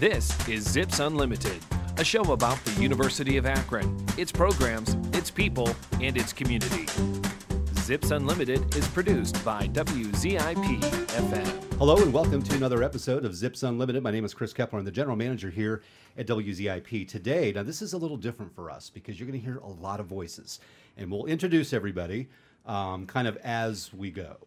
This is Zips Unlimited, a show about the University of Akron, its programs, its people, and its community. Zips Unlimited is produced by WZIP FM. Hello and welcome to another episode of Zips Unlimited. My name is Chris Kepler. I'm the general manager here at WZIP. Today, now this is a little different for us because you're going to hear a lot of voices, and we'll introduce everybody um, kind of as we go.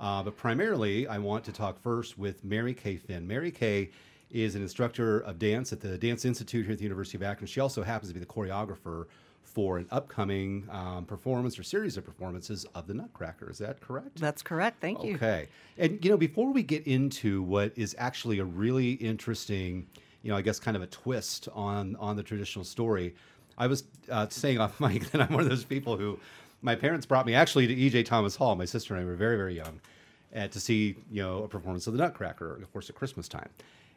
Uh, but primarily, I want to talk first with Mary Kay Finn. Mary Kay is an instructor of dance at the Dance Institute here at the University of Akron. She also happens to be the choreographer for an upcoming um, performance or series of performances of the Nutcracker. Is that correct? That's correct. Thank you. Okay. And, you know, before we get into what is actually a really interesting, you know, I guess kind of a twist on, on the traditional story, I was uh, saying off mic that I'm one of those people who my parents brought me actually to E.J. Thomas Hall. My sister and I were very, very young uh, to see, you know, a performance of the Nutcracker, of course, at Christmas time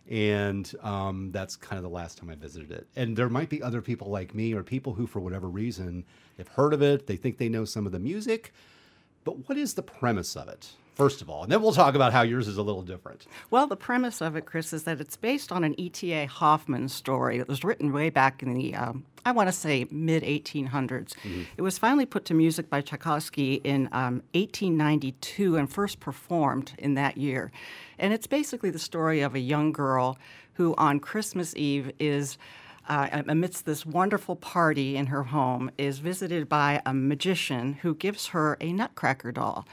and um, that's kind of the last time I visited it. And there might be other people like me, or people who, for whatever reason, have heard of it. They think they know some of the music, but what is the premise of it? First of all, and then we'll talk about how yours is a little different. Well, the premise of it, Chris, is that it's based on an E.T.A. Hoffmann story that was written way back in the, um, I want to say, mid 1800s. Mm-hmm. It was finally put to music by Tchaikovsky in um, 1892 and first performed in that year. And it's basically the story of a young girl who, on Christmas Eve, is uh, amidst this wonderful party in her home, is visited by a magician who gives her a nutcracker doll.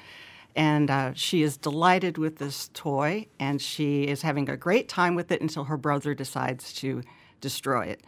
And uh, she is delighted with this toy, and she is having a great time with it until her brother decides to destroy it.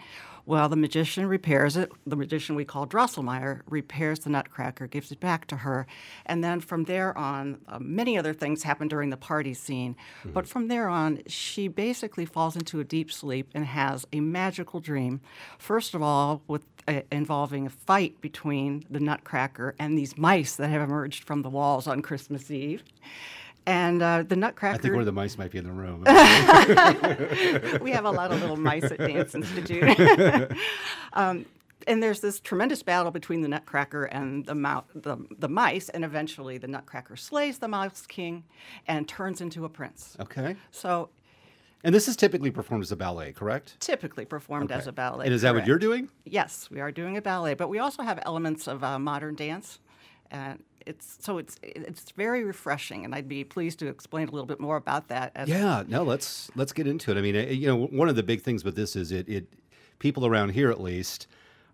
Well, the magician repairs it. The magician we call Drosselmeyer repairs the nutcracker, gives it back to her. And then from there on, uh, many other things happen during the party scene. Mm-hmm. But from there on, she basically falls into a deep sleep and has a magical dream. First of all, with uh, involving a fight between the nutcracker and these mice that have emerged from the walls on Christmas Eve. And uh, the Nutcracker. I think one of the mice might be in the room. we have a lot of little mice at Dance Institute. um, and there's this tremendous battle between the Nutcracker and the, mou- the, the, mice, and eventually the Nutcracker slays the Mouse King and turns into a prince. Okay. So. And this is typically performed as a ballet, correct? Typically performed okay. as a ballet. And is that correct. what you're doing? Yes, we are doing a ballet, but we also have elements of uh, modern dance. And it's so it's it's very refreshing, and I'd be pleased to explain a little bit more about that. yeah, no, let's let's get into it. I mean, eh, you know, one of the big things with this is it it people around here at least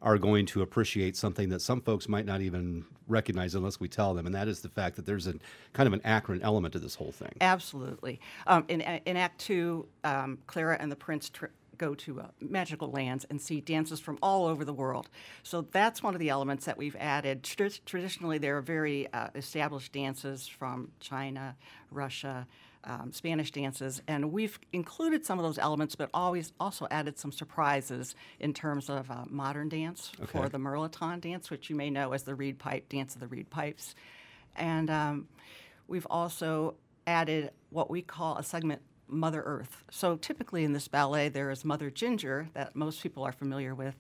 are going to appreciate something that some folks might not even recognize unless we tell them, and that is the fact that there's a kind of an Akron element to this whole thing. Absolutely. Um, in, in Act Two, um, Clara and the Prince. Tr- go to uh, magical lands and see dances from all over the world. So that's one of the elements that we've added. Tr- traditionally, there are very uh, established dances from China, Russia. Um, Spanish dances, and we've included some of those elements, but always also added some surprises in terms of uh, modern dance okay. for the Mirliton dance, which you may know as the reed pipe dance of the reed pipes, and um, we've also added what we call a segment Mother Earth. So typically in this ballet, there is Mother Ginger that most people are familiar with,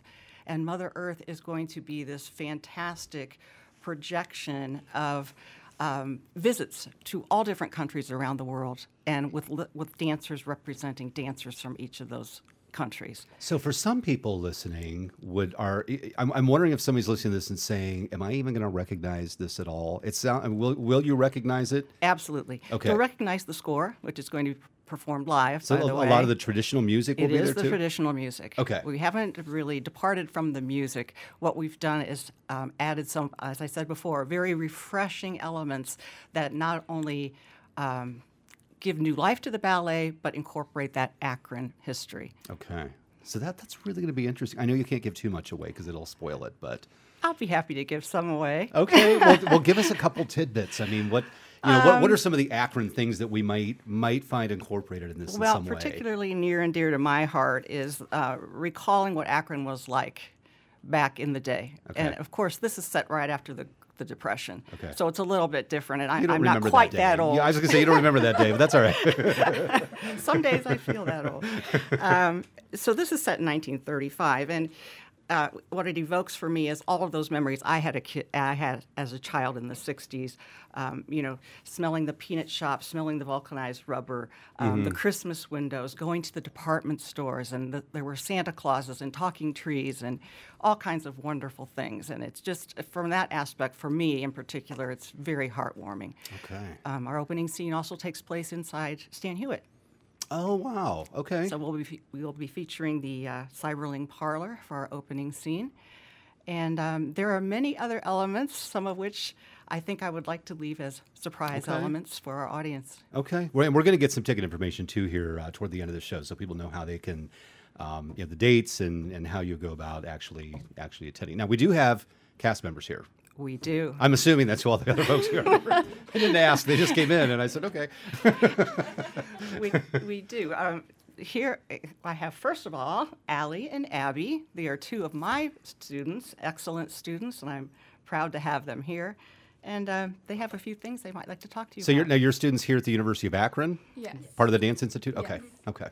and Mother Earth is going to be this fantastic projection of um, visits to all different countries around the world, and with with dancers representing dancers from each of those countries. So for some people listening, would are I'm, I'm wondering if somebody's listening to this and saying, "Am I even going to recognize this at all?" It sound will will you recognize it? Absolutely. Okay. You'll recognize the score, which is going to be performed live. So a, a lot of the traditional music will it be there the too. traditional music. Okay. We haven't really departed from the music. What we've done is um, added some, as I said before, very refreshing elements that not only um, give new life to the ballet, but incorporate that Akron history. Okay. So that that's really going to be interesting. I know you can't give too much away because it'll spoil it, but I'll be happy to give some away. Okay. well, well, give us a couple tidbits. I mean, what you know, um, what, what are um, some of the Akron things that we might might find incorporated in this well, in some way? Particularly near and dear to my heart is uh, recalling what Akron was like back in the day. Okay. And of course, this is set right after the the depression. Okay. So it's a little bit different, and I, am not quite that, that, old. Yeah, I was going to say you don't remember that day, but that's all right. Some days I feel that old. Um, so this is set in 1935, and uh, what it evokes for me is all of those memories I had a kid, I had as a child in the '60s. Um, you know, smelling the peanut shop, smelling the vulcanized rubber, um, the Christmas windows, going to the department stores, and the, there were Santa Clauses and talking trees and all kinds of wonderful things. And it's just from that aspect, for me in particular, it's very heartwarming. Okay. Um, our opening scene also takes place inside Stan Hywet. Oh wow. Okay. So we'll be fe- we will be featuring the uh, Seiberling parlor for our opening scene, and um, there are many other elements, some of which I think I would like to leave as surprise Okay. elements for our audience. Okay, we're, and we're going to get some ticket information too here uh, toward the end of the show, so people know how they can, um, you know, the dates and and how you go about actually actually attending. Now we do have cast members here. We do. I'm assuming that's who all the other folks here are. I didn't ask; they just came in, and I said, okay. we, we do. Um, here, I have first of all Allie and Abby. They are two of my students, excellent students, and I'm proud to have them here. And um, they have a few things they might like to talk to you So you're now you're students here at the University of Akron, Yes. part of the Dance Institute. Okay, Yes. okay.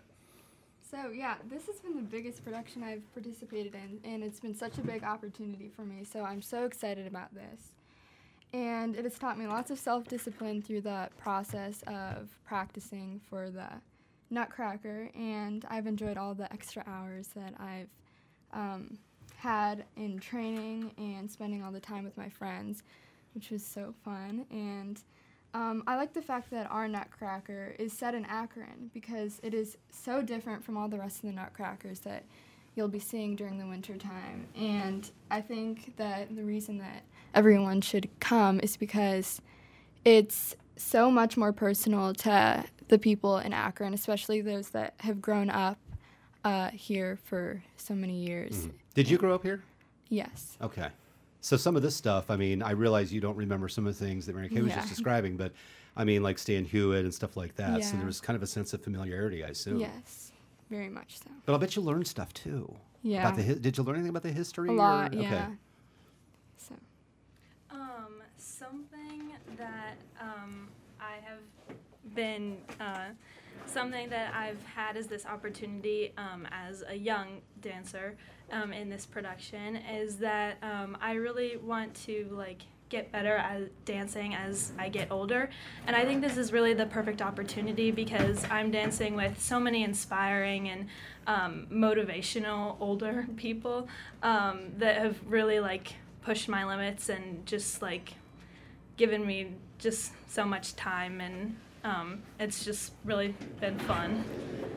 So yeah, this has been the biggest production I've participated in, and it's been such a big opportunity for me. So I'm so excited about this, and it has taught me lots of self-discipline through the process of practicing for the Nutcracker, and I've enjoyed all the extra hours that I've um, had in training and spending all the time with my friends, which was so fun. And um, I like the fact that our Nutcracker is set in Akron because it is so different from all the rest of the Nutcrackers that you'll be seeing during the winter time. And I think that the reason that everyone should come is because it's so much more personal to the people in Akron, especially those that have grown up uh, here for so many years. Did you grow up here? Yes. Okay. So some of this stuff, I mean, I realize you don't remember some of the things that Mary Kay was Yeah. just describing, but I mean, like Stan Hywet and stuff like that. So Yeah. there was kind of a sense of familiarity, I assume. Yes. Very much so. But I'll bet you learned stuff too. Yeah. About the hi- did you learn anything about the history? A or- lot, Okay. yeah. So. Um, something that um, I have been uh, something that I've had is this opportunity um, as a young dancer um, in this production is that um, I really want to like get better at dancing as I get older. And I think this is really the perfect opportunity because I'm dancing with so many inspiring and um, motivational older people um, that have really like pushed my limits and just like given me just so much time and um, it's just really been fun.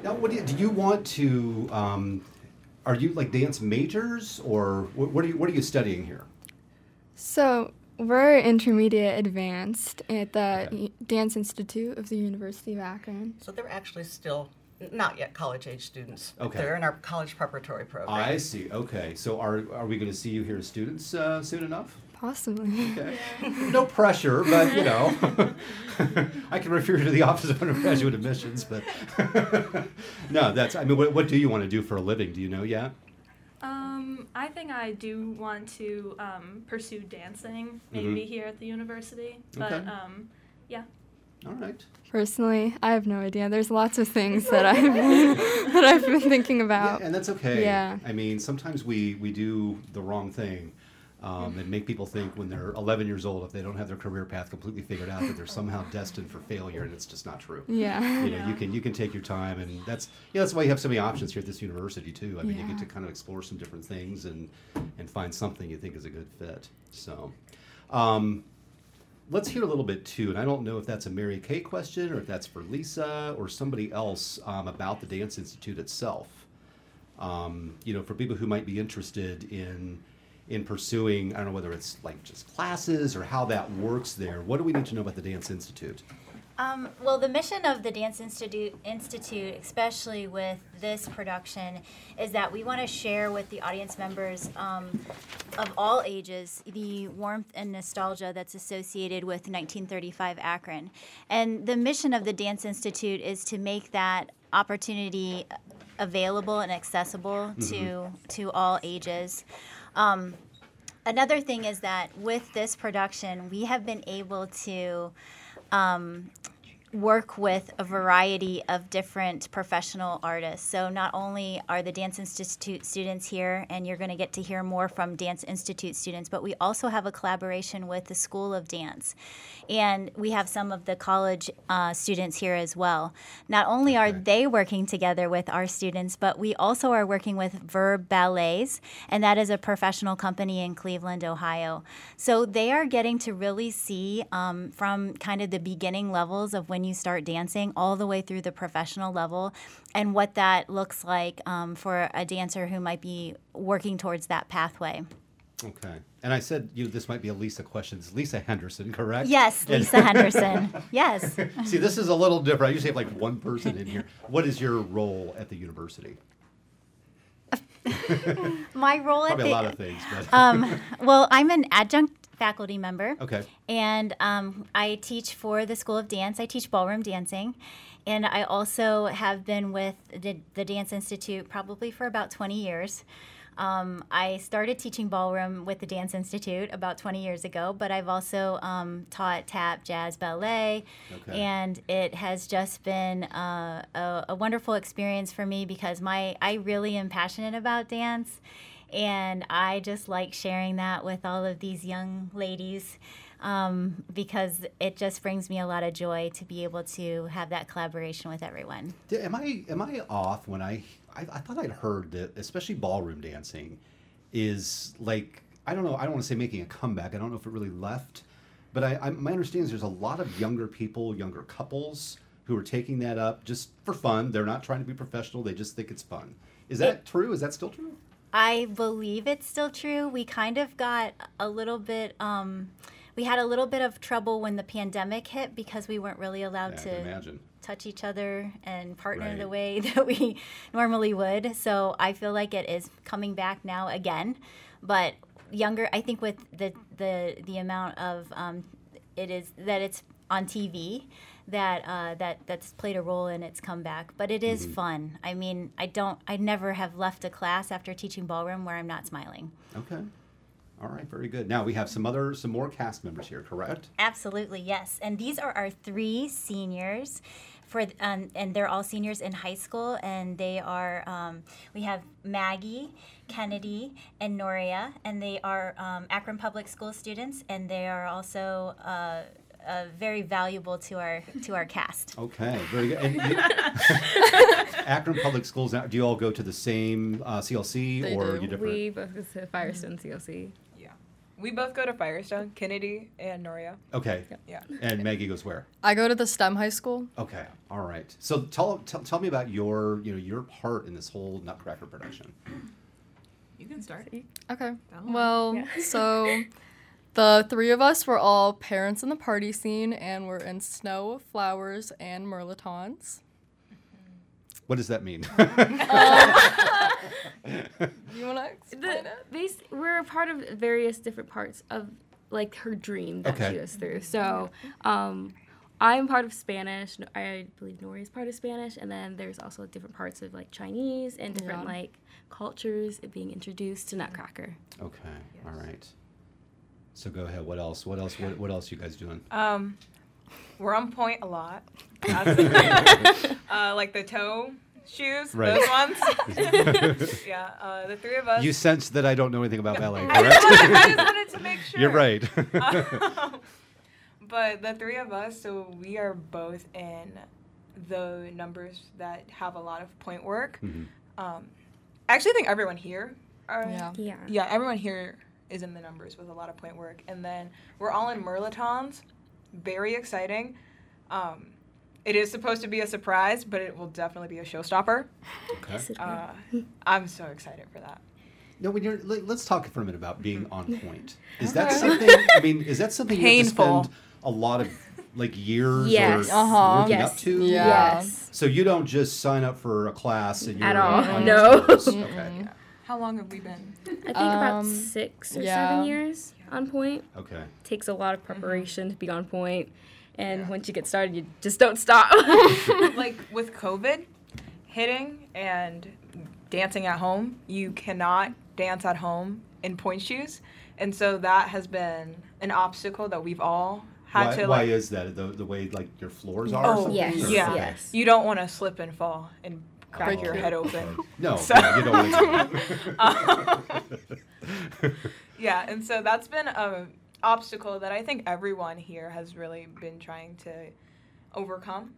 Now, what do you, do you want to? Um, are you like dance majors, or what, what are you? What are you studying here? So we're intermediate advanced at the Okay. Dance Institute of the University of Akron. So they're actually still not yet college age students. Okay. They're in our college preparatory program. I see. Okay. So are are we going to see you here as students uh, soon enough? Possibly. Okay. No pressure, but you know, I can refer you to the Office of Undergraduate Admissions. But no, that's. I mean, what, what do you want to do for a living? Do you know yet? Um, I think I do want to um, pursue dancing, maybe Mhm. here at the university. But Okay. um, yeah. All right. Personally, I have no idea. There's lots of things that I've that I've been thinking about. Yeah, about. and that's okay. Yeah. I mean, sometimes we we do the wrong thing. Um, and make people think when they're 11 years old, if they don't have their career path completely figured out, that they're somehow destined for failure, and it's just not true. Yeah. you know, you can you can take your time, and that's yeah, that's why you have so many options here at this university too. I mean, you get to kind of explore some different things and and find something you think is a good fit. So, um, let's hear a little bit too. And I don't know if that's a Mary Kay question or if that's for Lisa or somebody else um, about the Dance Institute itself. Um, you know, for people who might be interested in in pursuing, I don't know whether it's like just classes or how that works there. What do we need to know about the Dance Institute? Um, well, the mission of the Dance Institute, Institute, especially with this production, is that we want to share with the audience members um, of all ages the warmth and nostalgia that's associated with 1935 Akron. And the mission of the Dance Institute is to make that opportunity available and accessible to to all ages. Um, another thing is that with this production, we have been able to um, work with a variety of different professional artists. So not only are the Dance Institute students here, and you're going to get to hear more from Dance Institute students, but we also have a collaboration with the School of Dance, and we have some of the college uh, students here as well. Not only are they working together with our students, but we also are working with Verb Ballets, and that is a professional company in Cleveland, Ohio. So they are getting to really see um, from kind of the beginning levels of when you start dancing all the way through the professional level and what that looks like um, for a dancer who might be working towards that pathway. Okay. And I said you this might be a Lisa question. It's Lisa Henderson, correct? Yes, Lisa Henderson. Yes. See, this is a little different. I usually have like one person in here. What is your role at the university? My role at Probably a the lot of things, but um, well, I'm an adjunct faculty member. okay. And um, I teach for the School of Dance. I teach ballroom dancing. And I also have been with the, the Dance Institute probably for about 20 years. Um, I started teaching ballroom with the Dance Institute about 20 years ago, but I've also um, taught tap, jazz, ballet, Okay. and it has just been uh, a, a wonderful experience for me because my I really am passionate about dance, and I just like sharing that with all of these young ladies um, because it just brings me a lot of joy to be able to have that collaboration with everyone. Am I am I off when I, I I thought I'd heard that especially ballroom dancing is like I don't know I don't want to say making a comeback I don't know if it really left but I, I my understanding is there's a lot of younger people younger couples who are taking that up just for fun they're not trying to be professional they just think it's fun. Is that true? Is that still true I believe it's still true. We kind of got a little bit. Um, we had a little bit of trouble when the pandemic hit because we weren't really allowed yeah, to imagine touch each other and partner the way that we normally would. So I feel like it is coming back now again. But younger, I think with the the the amount of um, it is that it's on TV that uh, that that's played a role in its comeback. But it is fun. I mean, I don't, I never have left a class after teaching ballroom where I'm not smiling. okay all right very good now we have some other some more cast members here correct Absolutely, yes. And these are our three seniors. For um, and they're all seniors in high school, and they are. Um, we have Maggie, Kennedy, and Noria, and they are um, Akron Public School students, and they are also uh, uh, very valuable to our to our cast. okay very good and you, Akron Public Schools now do you all go to the same uh, CLC They or do. you different We both go to Firestone CLC. Yeah. We both go to Firestone, Kennedy and Noria. okay Yeah. and Maggie goes where I go to the STEM high school. Okay, all right. So tell, tell tell me about your you know your part in this whole Nutcracker production. You can start. Okay. Well, so the three of us were all parents in the party scene and we're in Snow, Flowers, and Mirlitons. What does that mean? You want to explain The, it? base, we're a part of various different parts of like her dream that Okay. she goes through. So, um, I'm part of Spanish. I believe Nori is part of Spanish, and then there's also different parts of like Chinese and different Yeah. like cultures being introduced to Nutcracker. okay, all right. So go ahead. What else? What else? What, what else are you guys doing? Um, we're on point a lot. Uh, like the toe shoes, Right. those ones. yeah, uh, the three of us. You sense that I don't know anything about ballet, correct? I just wanted to make sure. You're right. Um, but the three of us, so we are both in the numbers that have a lot of pointe work. Mhm. Um, I actually think everyone here are. Yeah. Yeah. Yeah, everyone here is in the numbers with a lot of pointe work. And then we're all in Mirlitons. Very exciting. Um, it is supposed to be a surprise, but it will definitely be a showstopper. okay. Uh, I'm so excited for that. No, when you're let- let's talk for a minute about being on point. Is that something? I mean, is that something you have to spend a lot of like years Yes. or Uh-huh. working Yes. up to? Yeah. Yes. So you don't just sign up for a class and you're At all. on No. your toes. Okay. How long have we been? I think about Um, six or yeah. seven years on point. Okay. Takes a lot of preparation to be on point, and Yeah. once you get started, you just don't stop. like with COVID hitting and dancing at home, you cannot dance at home in pointe shoes. And so that has been an obstacle that we've all had why, to why like is that? The, the way like your floors are? Oh, something, yes, or- yeah. yes. You don't want to slip and fall and crack Oh, your okay. head open. No, So- yeah, you don't want to do that. yeah, and so that's been a obstacle that I think everyone here has really been trying to overcome.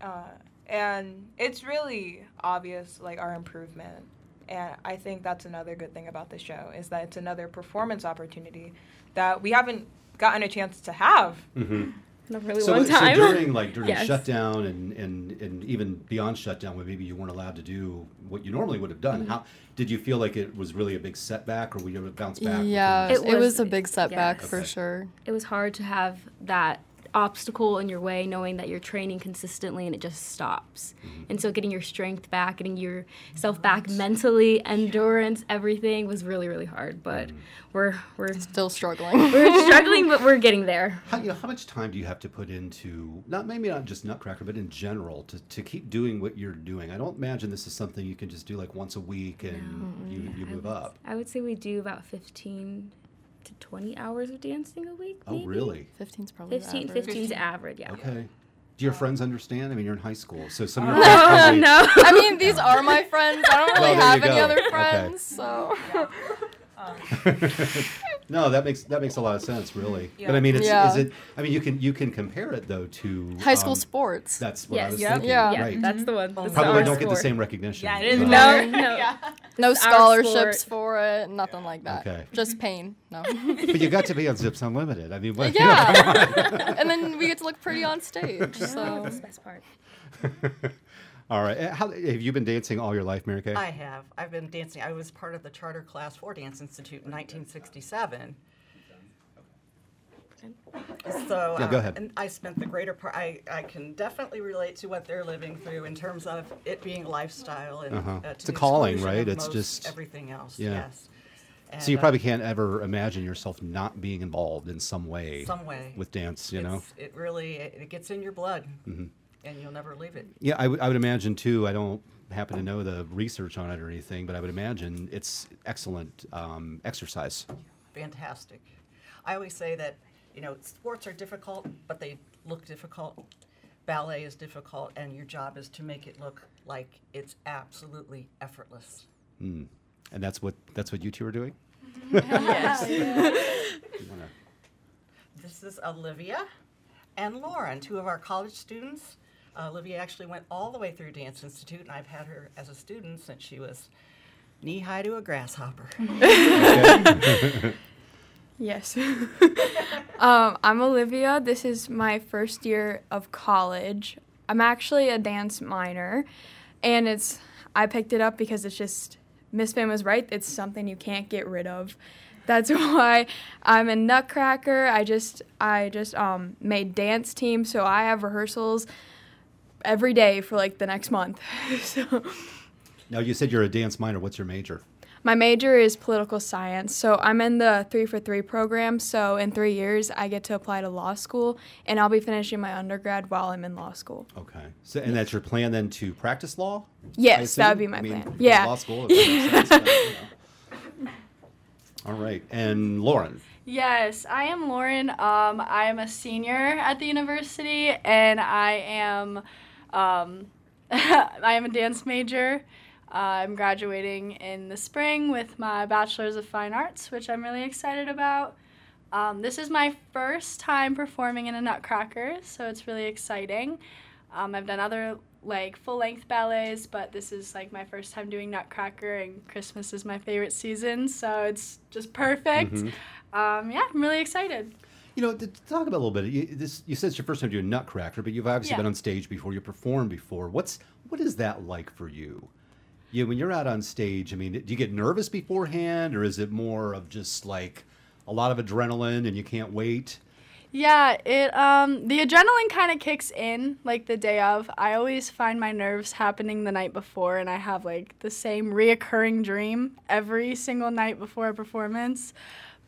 Uh, and it's really obvious, like our improvement. And I think that's another good thing about the show is that it's another performance opportunity that we haven't gotten a chance to have. Mhm. In a really So, long so during like during Yes. shutdown and, and and even beyond shutdown, when maybe you weren't allowed to do what you normally would have done, Mm-hmm. how did you feel like it was really a big setback, or were you able to bounce back? Yeah, the- It it was, was- a big setback yes. for Okay. sure. it was hard to have that obstacle in your way knowing that you're training consistently and it just stops. Mm-hmm. And so getting your strength back getting yourself back mentally endurance everything was really really hard but mm-hmm. we're we're Still struggling. we're struggling but we're getting there. How, you know, how much time do you have to put into not maybe not just Nutcracker, but in general to, to keep doing what you're doing? I don't imagine this is something you can just do like once a week and you, you I move would- up. i would say we do about 15 to 20 hours of dancing a week Oh, maybe. really? 15's probably 15 average. 15 is average yeah Okay. Do your uh, friends understand? I mean, you're in high school, so some of your friends oh probably, no I mean, these are my friends. I don't really Well, have any go. other Okay. friends, so um, no, that makes that makes a lot of sense, really. But I mean, it's Yeah. is it? I mean, you can you can compare it though to high school um, sports. That's what I was Yep. thinking. Yeah. yeah Right. that's the one That's Probably don't get the same recognition. Yeah, it is but- no no no scholarships for it, nothing like that. Okay. Just pain. No. But you got to be on Zips Unlimited. I mean, what, yeah. and then we get to look pretty on stage. So that's the best part All right. Uh, How, have you been dancing all your life, Mary Kay? I have. I've been dancing. I was part of the charter class for Dance Institute in 1967. So Yeah, go uh, ahead. and I spent the greater part. I, I can definitely relate to what they're living through in terms of it being a lifestyle and Uh-huh. uh, to It's a calling, right? It's just- everything else. yeah. Yes. so you And, uh, probably can't ever imagine yourself not being involved in some way, some way with dance. You know. It really it, it gets in your blood, Mm-hmm. And you'll never leave it. Yeah, I would- I would imagine too. I don't happen to know the research on it or anything, but I would imagine it's excellent um, exercise. fantastic. I always say that, you know, sports are difficult, but they look difficult. Ballet is difficult, and your job is to make it look like it's absolutely effortless. Mm. And that's what that's what you two are doing. Yes. Wanna- this is Olivia and Lauren, two of our college students. Uh, Olivia actually went all the way through Dance Institute, and I've had her as a student since she was knee high to a grasshopper. Yes. um, I'm Olivia. This is my first year of college. I'm actually a dance minor, and it's I picked it up because it's just Miss Finn was right. It's something you can't get rid of. That's why I'm a Nutcracker. I just I just um, made dance team, so I have rehearsals every day for like the next month. so. Now you said you're a dance minor. What's your major? My major is political science, so I'm in the three for three program. So in three years, I get to apply to law school, and I'll be finishing my undergrad while I'm in law school. Okay. So and that's your plan then to practice law? Yes, that would be my I mean, plan. Yeah. Law school. it makes sense, but, you know. All right. And Lauren. Yes, I am Lauren. Um, I am a senior at the university, and I am, um, I am a dance major. Uh, I'm graduating in the spring with my bachelor's of fine arts, which I'm really excited about. Um, this is my first time performing in a Nutcracker, so it's really exciting. Um, I've done other like full length ballets, but this is like my first time doing Nutcracker, and Christmas is my favorite season, so it's just perfect. Mhm. Um, yeah, I'm really excited. You know, talk about a little bit. You, this you said it's your first time doing Nutcracker, but you've obviously Yeah. been on stage before. You performed before. What's what is that like for you? You when you're out on stage. I mean, do you get nervous beforehand, or is it more of just like a lot of adrenaline and you can't wait? Yeah, it um the adrenaline kind of kicks in like the day of. I always find my nerves happening the night before and I have like the same reoccurring dream every single night before a performance.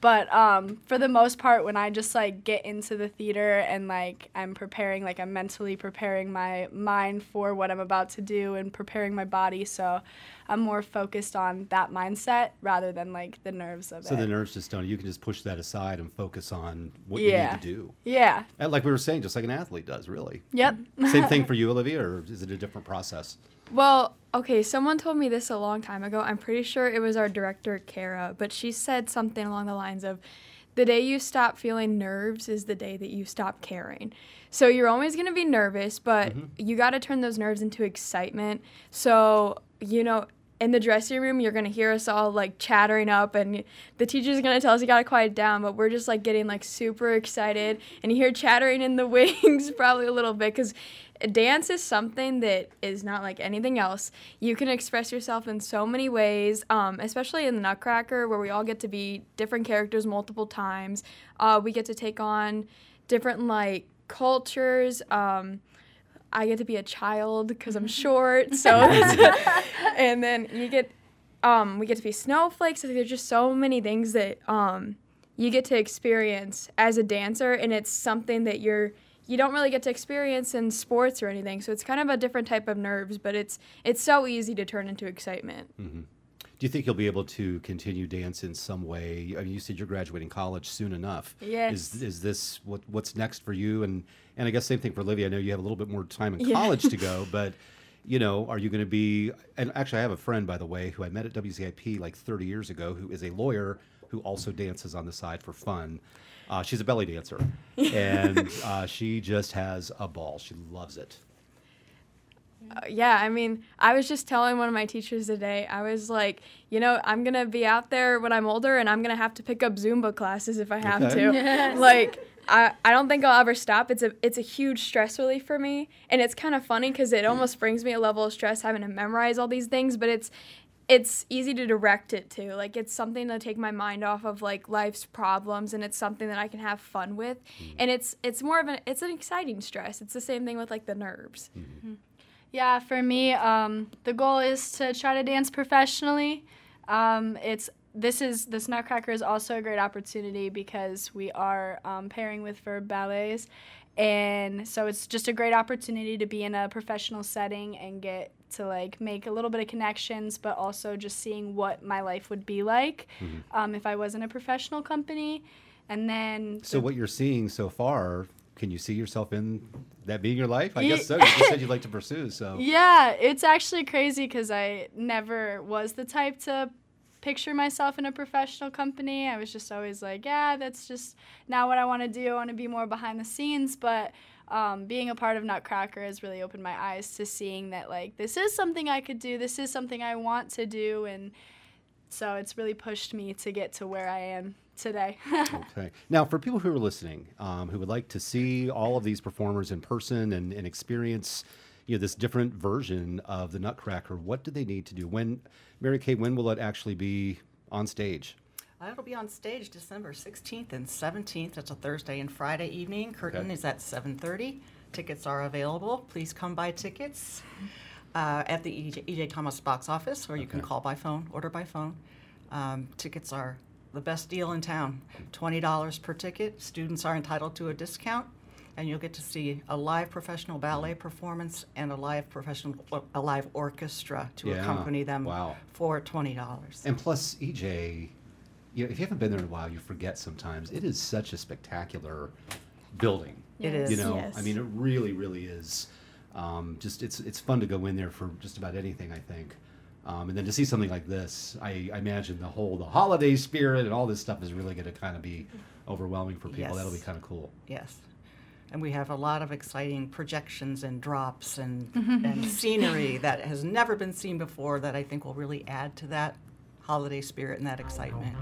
But um, for the most part, when I just like get into the theater and like I'm preparing, like I'm mentally preparing my mind for what I'm about to do and preparing my body, so I'm more focused on that mindset rather than like the nerves of So it. the nerves just don't. You can just push that aside and focus on what Yeah. you need to do. Yeah. And like we were saying, just like an athlete does, really. Yep. Same thing for you, Olivia, or is it a different process? Well, okay, someone told me this a long time ago. I'm pretty sure it was our director, Kara, but she said something along the lines of the day you stop feeling nerves is the day that you stop caring. So you're always going to be nervous, but mm-hmm. you got to turn those nerves into excitement. So, you know, in the dressing room, you're going to hear us all like chattering up, and the teacher's going to tell us you got to quiet down, but we're just like getting like super excited. And you hear chattering in the wings probably a little bit because dance is something that is not like anything else. You can express yourself in so many ways, um, especially in the Nutcracker, where we all get to be different characters multiple times. Uh, we get to take on different like cultures. Um, I get to be a child because I'm short, so and then you get um, we get to be snowflakes. So there's just so many things that um, you get to experience as a dancer, and it's something that you're you don't really get to experience in sports or anything. So it's kind of a different type of nerves, but it's it's so easy to turn into excitement. Mm-hmm. Do you think you'll be able to continue dance in some way? I mean, you said you're graduating college soon enough. Yes. Is is this what what's next for you? And and I guess same thing for Olivia. I know you have a little bit more time in Yeah. college to go, but you know, are you going to be? And actually, I have a friend, by the way, who I met at WZIP like 30 years ago, who is a lawyer who also dances on the side for fun. Uh, she's a belly dancer, and uh, she just has a ball. She loves it. Uh, yeah, I mean, I was just telling one of my teachers today, I was like, you know, I'm going to be out there when I'm older and I'm going to have to pick up Zumba classes if I have Okay. to. Yes. Like, I, I don't think I'll ever stop. It's a it's a huge stress relief for me, and it's kind of funny because it almost brings me a level of stress having to memorize all these things. But it's it's easy to direct it to. Like it's something to take my mind off of like life's problems, and it's something that I can have fun with. And it's it's more of an it's an exciting stress. It's the same thing with like the nerves. Yeah, for me, um, the goal is to try to dance professionally. Um, it's this is this Nutcracker is also a great opportunity because we are um, pairing with Verb Ballets, and so it's just a great opportunity to be in a professional setting and get to like make a little bit of connections, but also just seeing what my life would be like um, if I was in a professional company, and then So what you're seeing so far, can you see yourself in that being your life? I guess so. You just said you'd like to pursue. So Yeah, it's actually crazy because I never was the type to picture myself in a professional company. I was just always like, yeah, that's just not what I want to do. I want to be more behind the scenes. But um, being a part of Nutcracker has really opened my eyes to seeing that, like, this is something I could do. This is something I want to do. And so it's really pushed me to get to where I am today. Okay. Now, for people who are listening, um, who would like to see all of these performers in person and, and experience, you know, this different version of the Nutcracker, what do they need to do? When, Mary Kay, when will it actually be on stage? It'll be on stage December 16th and 17th. It's a Thursday and Friday evening. Curtain Okay. is at 7:30. Tickets are available. Please come buy tickets uh, at the EJ, EJ Thomas box office, or you can call by phone, order by phone. Um, tickets are the best deal in town. $20 per ticket. Students are entitled to a discount, and you'll get to see a live professional ballet performance and a live professional, a live orchestra to Yeah. accompany them Wow. for $20. And plus, EJ, you know, if you haven't been there in a while, you forget sometimes. It is such a spectacular building. It is. You know, Yes. I mean, it really, really is. Um, just it's it's fun to go in there for just about anything. I think, um, and then to see something like this, I, I imagine the whole the holiday spirit and all this stuff is really going to kind of be overwhelming for people. Yes. That'll be kind of cool. Yes. And we have a lot of exciting projections and drops and, and scenery that has never been seen before that I think will really add to that holiday spirit and that excitement.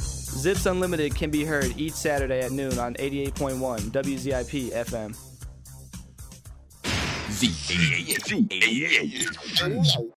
Zips Unlimited can be heard each Saturday at noon on 88.1 WZIP FM. Z.